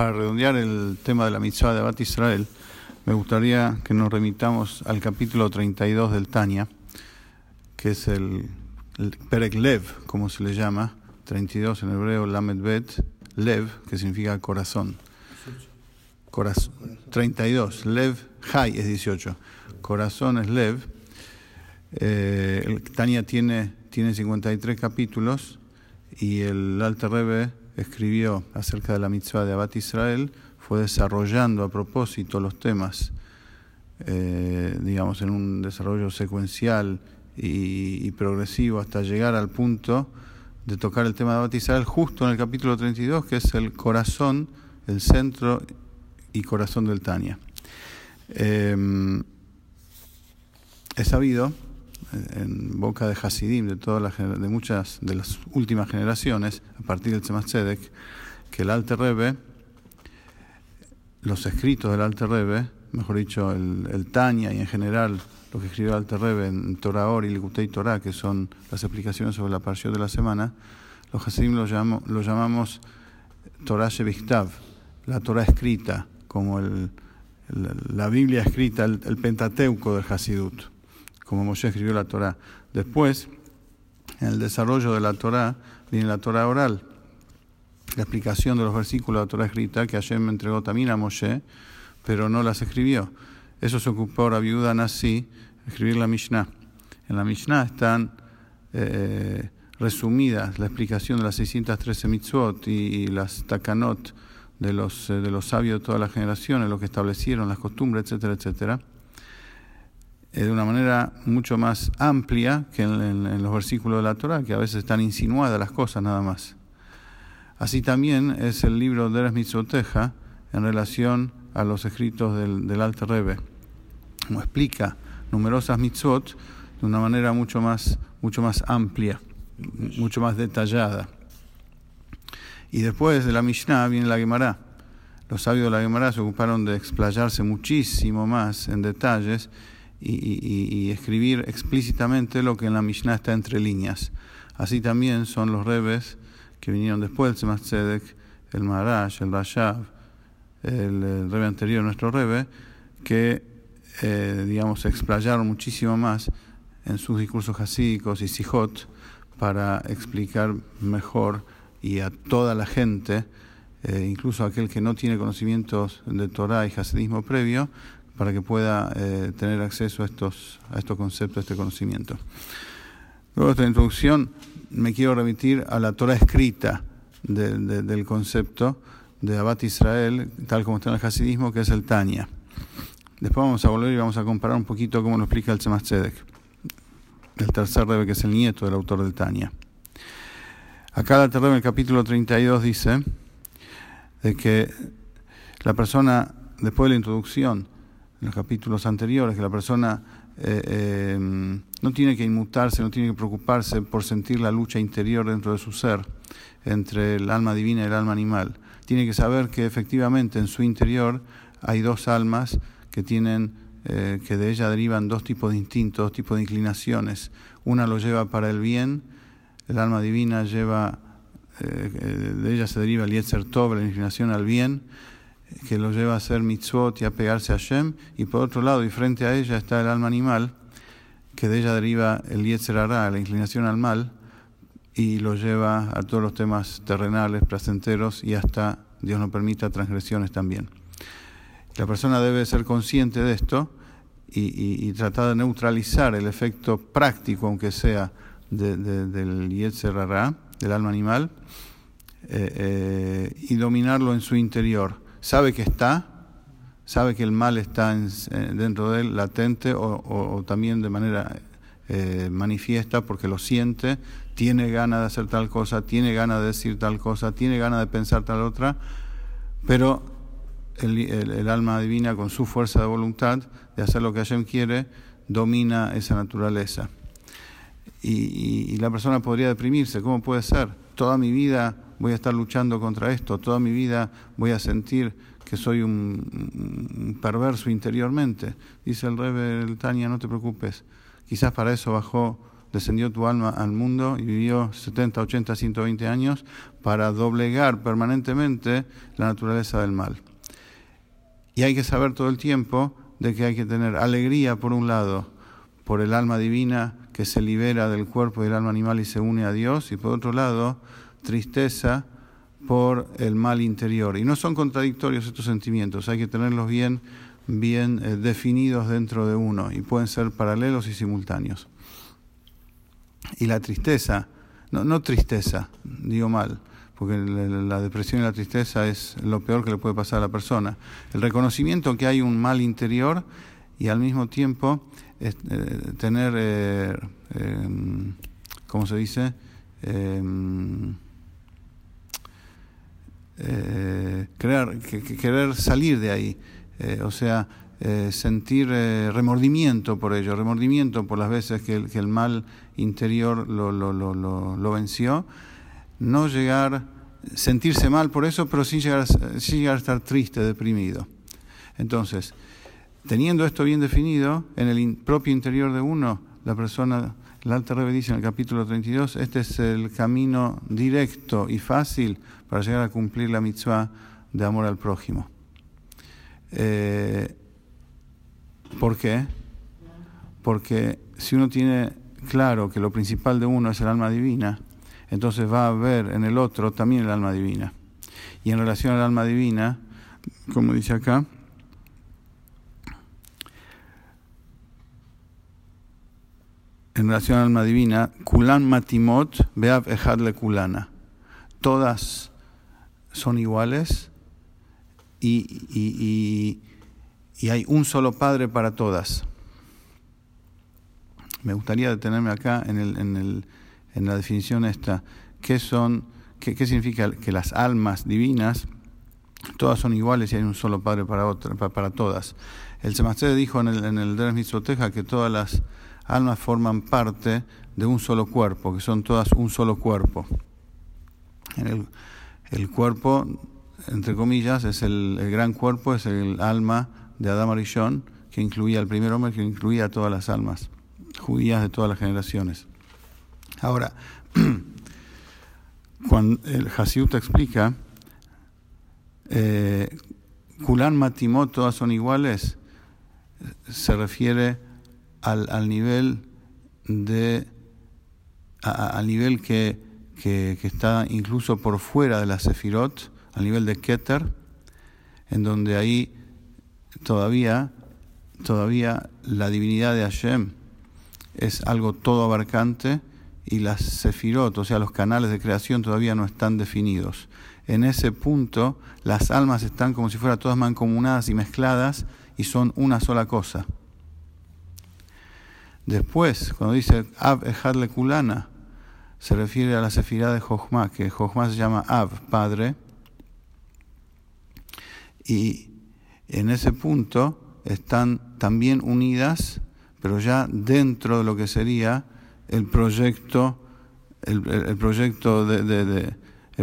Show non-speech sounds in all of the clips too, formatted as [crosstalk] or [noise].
para redondear el tema de la mitzvah de Abad Israel, me gustaría que nos remitamos al capítulo 32 del Tania, que es el, el Perek Lev, como se le llama, 32 en hebreo, Lamed Bet, Lev, que significa corazón. Corazón. 32, Lev, Hay es 18, corazón es Lev. Eh, el Tania tiene, tiene 53 capítulos y el Alter Rebbe escribió acerca de la mitzvah de Abad Israel, fue desarrollando a propósito los temas, eh, digamos, en un desarrollo secuencial y, progresivo hasta llegar al punto de tocar el tema de Abad Israel justo en el capítulo 32, que es el corazón, el centro y corazón del Tania. Eh, he sabido en boca de Hasidim, de, todas las, de muchas de las últimas generaciones, a partir del Tzemach Tzedek, que el Alter Rebbe, los escritos del Alter Rebbe, mejor dicho, el, el Tanya y en general lo que escribió el Alter Rebbe en Torah Or y Likutei Torah, que son las explicaciones sobre la parción de la semana, los Hasidim lo, llamamos, lo llamamos Torah Shevichtav, la Torah escrita, como el, la Biblia escrita, el, el Pentateuco del Hasidut como Moshe escribió la Torah. Después, en el desarrollo de la Torah, viene la Torah oral, la explicación de los versículos de la Torah escrita que Hashem entregó también a Moshe, pero no las escribió. Eso se ocupó la viuda Nasi, escribir la Mishnah. En la Mishnah están eh, resumidas la explicación de las 613 mitzvot y, y las takanot de los, eh, de los sabios de todas las generaciones, lo que establecieron, las costumbres, etcétera, etcétera de una manera mucho más amplia que en, los versículos de la Torah, que a veces están insinuadas las cosas nada más. Así también es el libro de Eres Mitzoteja en relación a los escritos del, del Alter Rebbe, como explica numerosas mitzvot de una manera mucho más, mucho más amplia, mucho más detallada. Y después de la Mishnah viene la Gemara. Los sabios de la Gemara se ocuparon de explayarse muchísimo más en detalles y, escribir explícitamente lo que en la Mishnah está entre líneas. Así también son los rebes que vinieron después, el Tzemach Tzedek, el Maharash, el Rashav, el, el rebe anterior, nuestro rebe, que, eh, digamos, se explayaron muchísimo más en sus discursos hasídicos y sijot para explicar mejor y a toda la gente, eh, incluso aquel que no tiene conocimientos de Torah y hasidismo previo, para que pueda eh, tener acceso a estos, a estos conceptos, a este conocimiento. Luego de esta introducción me quiero remitir a la Torah escrita de, de, del concepto de Abad Israel, tal como está en el Hasidismo, que es el Tania. Después vamos a volver y vamos a comparar un poquito cómo lo explica el Tzemach Tzedek, el tercer rebe, que es el nieto del autor del Tania. Acá el en el capítulo 32 dice de que la persona, después de la introducción, en los capítulos anteriores, que la persona eh, eh, no tiene que inmutarse, no tiene que preocuparse por sentir la lucha interior dentro de su ser entre el alma divina y el alma animal. Tiene que saber que efectivamente en su interior hay dos almas que tienen eh, que de ella derivan dos tipos de instintos, dos tipos de inclinaciones. Una lo lleva para el bien, el alma divina lleva, de ella se deriva el Yetzer Tov, la inclinación al bien, que lo lleva a hacer mitzvot y a pegarse a Shem, y por otro lado, y frente a ella está el alma animal, que de ella deriva el Yetzer la inclinación al mal, y lo lleva a todos los temas terrenales, placenteros, y hasta, Dios no permita, transgresiones también. La persona debe ser consciente de esto y, tratar de neutralizar el efecto práctico, aunque sea, de, de, del Yetzer del alma animal, eh, eh, y dominarlo en su interior sabe que está, sabe que el mal está en, dentro de él latente o, también de manera eh, manifiesta porque lo siente, tiene ganas de hacer tal cosa, tiene ganas de decir tal cosa, tiene ganas de pensar tal otra, pero el, alma divina con su fuerza de voluntad de hacer lo que Hashem quiere, domina esa naturaleza. Y, y la persona podría deprimirse, ¿cómo puede ser? Toda mi vida voy a estar luchando contra esto, toda mi vida voy a sentir que soy un, perverso interiormente. Dice el Rebe el Tania, no te preocupes, quizás para eso bajó descendió tu alma al mundo y vivió 70, 80, 120 años para doblegar permanentemente la naturaleza del mal. Y hay que saber todo el tiempo de que hay que tener alegría por un lado, por el alma divina que se libera del cuerpo y del alma animal y se une a Dios, y por otro lado, tristeza por el mal interior. Y no son contradictorios estos sentimientos, hay que tenerlos bien, bien eh, definidos dentro de uno y pueden ser paralelos y simultáneos. Y la tristeza, no, no tristeza, digo mal, porque la depresión y la tristeza es lo peor que le puede pasar a la persona. El reconocimiento que hay un mal interior y al mismo tiempo eh, tener, eh, em, ¿cómo se dice? Eh, querer, salir de ahí, eh, o sea, eh, sentir remordimiento por ello, remordimiento por las veces que el, mal interior lo, lo, venció, no llegar, sentirse mal por eso, pero sin llegar, llegar a estar triste, deprimido. Entonces, teniendo esto bien definido, en el propio interior de uno, la persona el Alta Rebbe dice en el capítulo 32, este es el camino directo y fácil para llegar a cumplir la mitzvah de amor al prójimo. Eh, ¿Por qué? Porque si uno tiene claro que lo principal de uno es el alma divina, entonces va a ver en el otro también el alma divina. Y en relación al alma divina, como dice acá, en relación al alma divina, Kulan Matimot, Beav Ejad le Kulana. Todas son iguales y, hay un solo Padre para todas. Me gustaría detenerme acá en, el, en, el, en la definición esta. ¿Qué, son, qué, significa que las almas divinas todas son iguales y hay un solo Padre para, para, todas? El Semacé dijo en el, en el que todas las almas forman parte de un solo cuerpo, que son todas un solo cuerpo. El, cuerpo, entre comillas, es el, gran cuerpo, es el alma de Adam Arishon, que incluía al primer hombre, que incluía a todas las almas judías de todas las generaciones. Ahora, [clears throat] cuando el Hasiut explica, eh, Kulan Matimot, todas son iguales, se refiere al, al nivel de al nivel que, que, está incluso por fuera de la Sefirot, al nivel de Keter, en donde ahí todavía, todavía la divinidad de Hashem es algo todo abarcante y las Sefirot, o sea, los canales de creación todavía no están definidos. En ese punto, las almas están como si fueran todas mancomunadas y mezcladas y son una sola cosa. Después, cuando dice Ab Ejad Kulana, se refiere a la sefirá de Jochma, que Jochma se llama Ab, padre. Y en ese punto están también unidas, pero ya dentro de lo que sería el proyecto, el, proyecto de,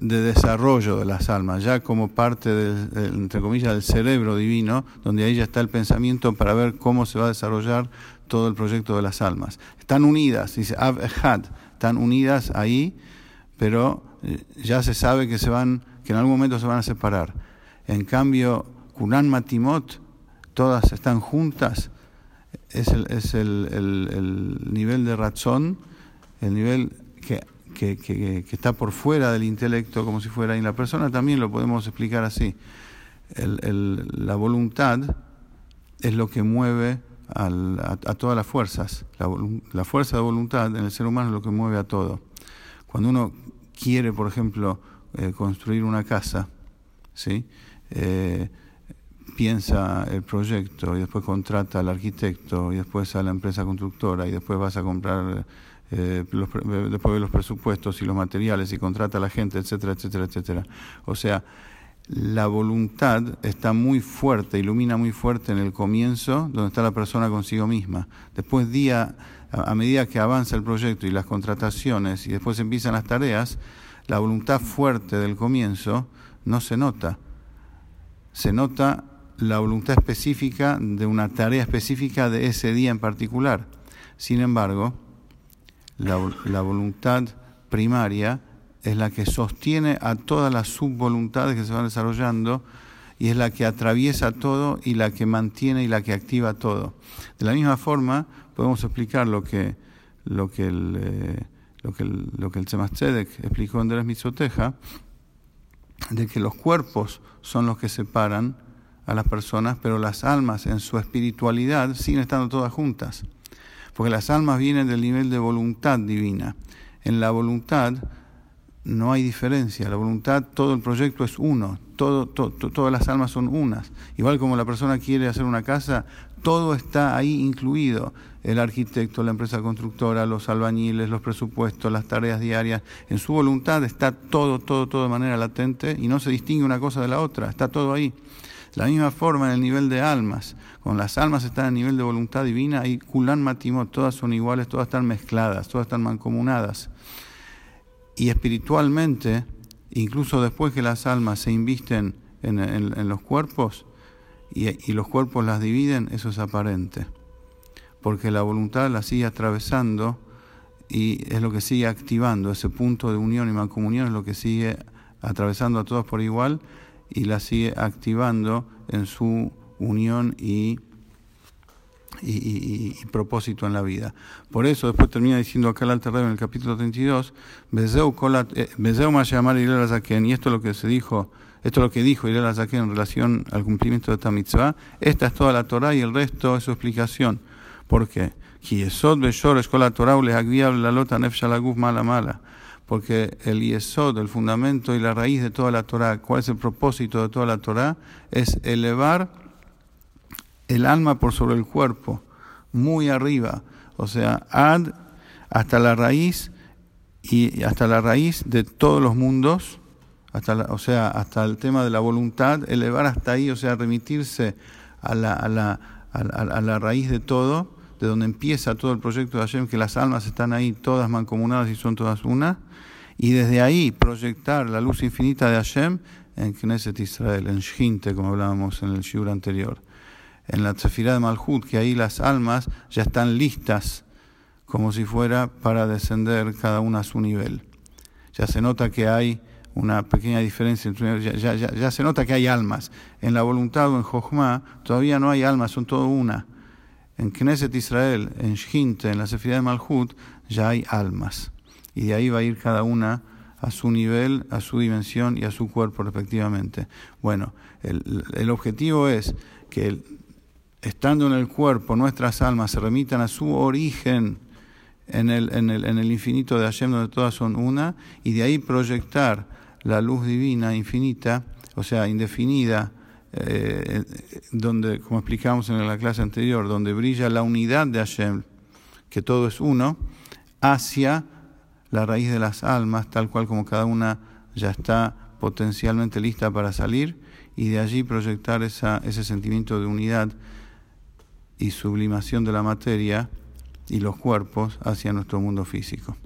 desarrollo de las almas, ya como parte, entre comillas, del cerebro divino, donde ahí ya está el pensamiento para ver cómo se va a desarrollar todo el proyecto de las almas. Están unidas, dice Av Echad, están unidas ahí, pero eh, ya se sabe que se van, que en algún momento se van a separar. En cambio, Kunan Matimot, todas están juntas, es el, es el, el, nivel de razón, el nivel que, que, está por fuera del intelecto, como si fuera, y la persona también lo podemos explicar así. la voluntad es lo que mueve a, todas las fuerzas. La, fuerza de voluntad en el ser humano es lo que mueve a todo. Cuando uno quiere, por ejemplo, eh, construir una casa, ¿sí? Eh, piensa el proyecto y después contrata al arquitecto y después a la empresa constructora y después vas a comprar, eh, después de los presupuestos y los materiales y contrata a la gente, etcétera, etcétera, etcétera. O sea, la voluntad está muy fuerte, ilumina muy fuerte en el comienzo, donde está la persona consigo misma. Después, día, a medida que avanza el proyecto y las contrataciones y después empiezan las tareas, la voluntad fuerte del comienzo no se nota. Se nota la voluntad específica de una tarea específica de ese día en particular. Sin embargo, la, voluntad primaria es la que sostiene a todas las subvoluntades que se van desarrollando y es la que atraviesa todo y la que mantiene y la que activa todo. De la misma forma, podemos explicar lo que, lo que el, eh, lo que el, lo que el explicó en Deres Mitzoteja, de que los cuerpos son los que separan a las personas, pero las almas en su espiritualidad siguen estando todas juntas. Porque las almas vienen del nivel de voluntad divina. En la voluntad no hay diferencia. La voluntad, todo el proyecto es uno. Todo, todas las almas son unas. Igual como la persona quiere hacer una casa, todo está ahí incluido. El arquitecto, la empresa constructora, los albañiles, los presupuestos, las tareas diarias. En su voluntad está todo, todo, todo de manera latente y no se distingue una cosa de la otra. Está todo ahí. La misma forma en el nivel de almas. Cuando las almas están a nivel de voluntad divina, ahí Kulan Matimot, todas son iguales, todas están mezcladas, todas están mancomunadas. Y espiritualmente, incluso después que las almas se invisten en los cuerpos, y, los cuerpos las dividen, eso es aparente. Porque la voluntad la sigue atravesando y es lo que sigue activando, ese punto de unión y mancomunión es lo que sigue atravesando a todos por igual y la sigue activando en su unión y, y, propósito en la vida. Por eso después termina diciendo acá el Alter en el capítulo 32, Bezeu eh, y esto es lo que se dijo esto es lo que dijo Irel en relación al cumplimiento de esta mitzvah. Esta es toda la Torah y el resto es su explicación. ¿Por qué? mala. Porque el yesod, el fundamento y la raíz de toda la Torah, ¿cuál es el propósito de toda la Torah? Es elevar el alma por sobre el cuerpo, muy arriba. O sea, ad hasta la raíz y hasta la raíz de todos los mundos hasta o sea, hasta el tema de la voluntad, elevar hasta ahí, o sea, remitirse a la, a la, a la, raíz de todo, de donde empieza todo el proyecto de Hashem, que las almas están ahí todas mancomunadas y son todas una, y desde ahí proyectar la luz infinita de Hashem en Knesset Israel, en Shinte, como hablábamos en el Shur anterior, en la Tzefirah de Malhut, que ahí las almas ya están listas, como si fuera para descender cada una a su nivel. Ya se nota que hay una pequeña diferencia ya, ya, ya, se nota que hay almas. En la voluntad o en Jochma todavía no hay almas, son todo una. En Knesset Israel, en Shinte, en la Sefirah de Malhut, ya hay almas. Y de ahí va a ir cada una a su nivel, a su dimensión y a su cuerpo respectivamente. Bueno, el, el objetivo es que estando en el cuerpo nuestras almas se remitan a su origen en el, en el, en el infinito de Hashem donde todas son una y de ahí proyectar la luz divina infinita, o sea, indefinida, eh, donde, como explicamos en la clase anterior, donde brilla la unidad de Hashem, que todo es uno, hacia la raíz de las almas, tal cual como cada una ya está potencialmente lista para salir, y de allí proyectar esa, ese sentimiento de unidad y sublimación de la materia y los cuerpos hacia nuestro mundo físico.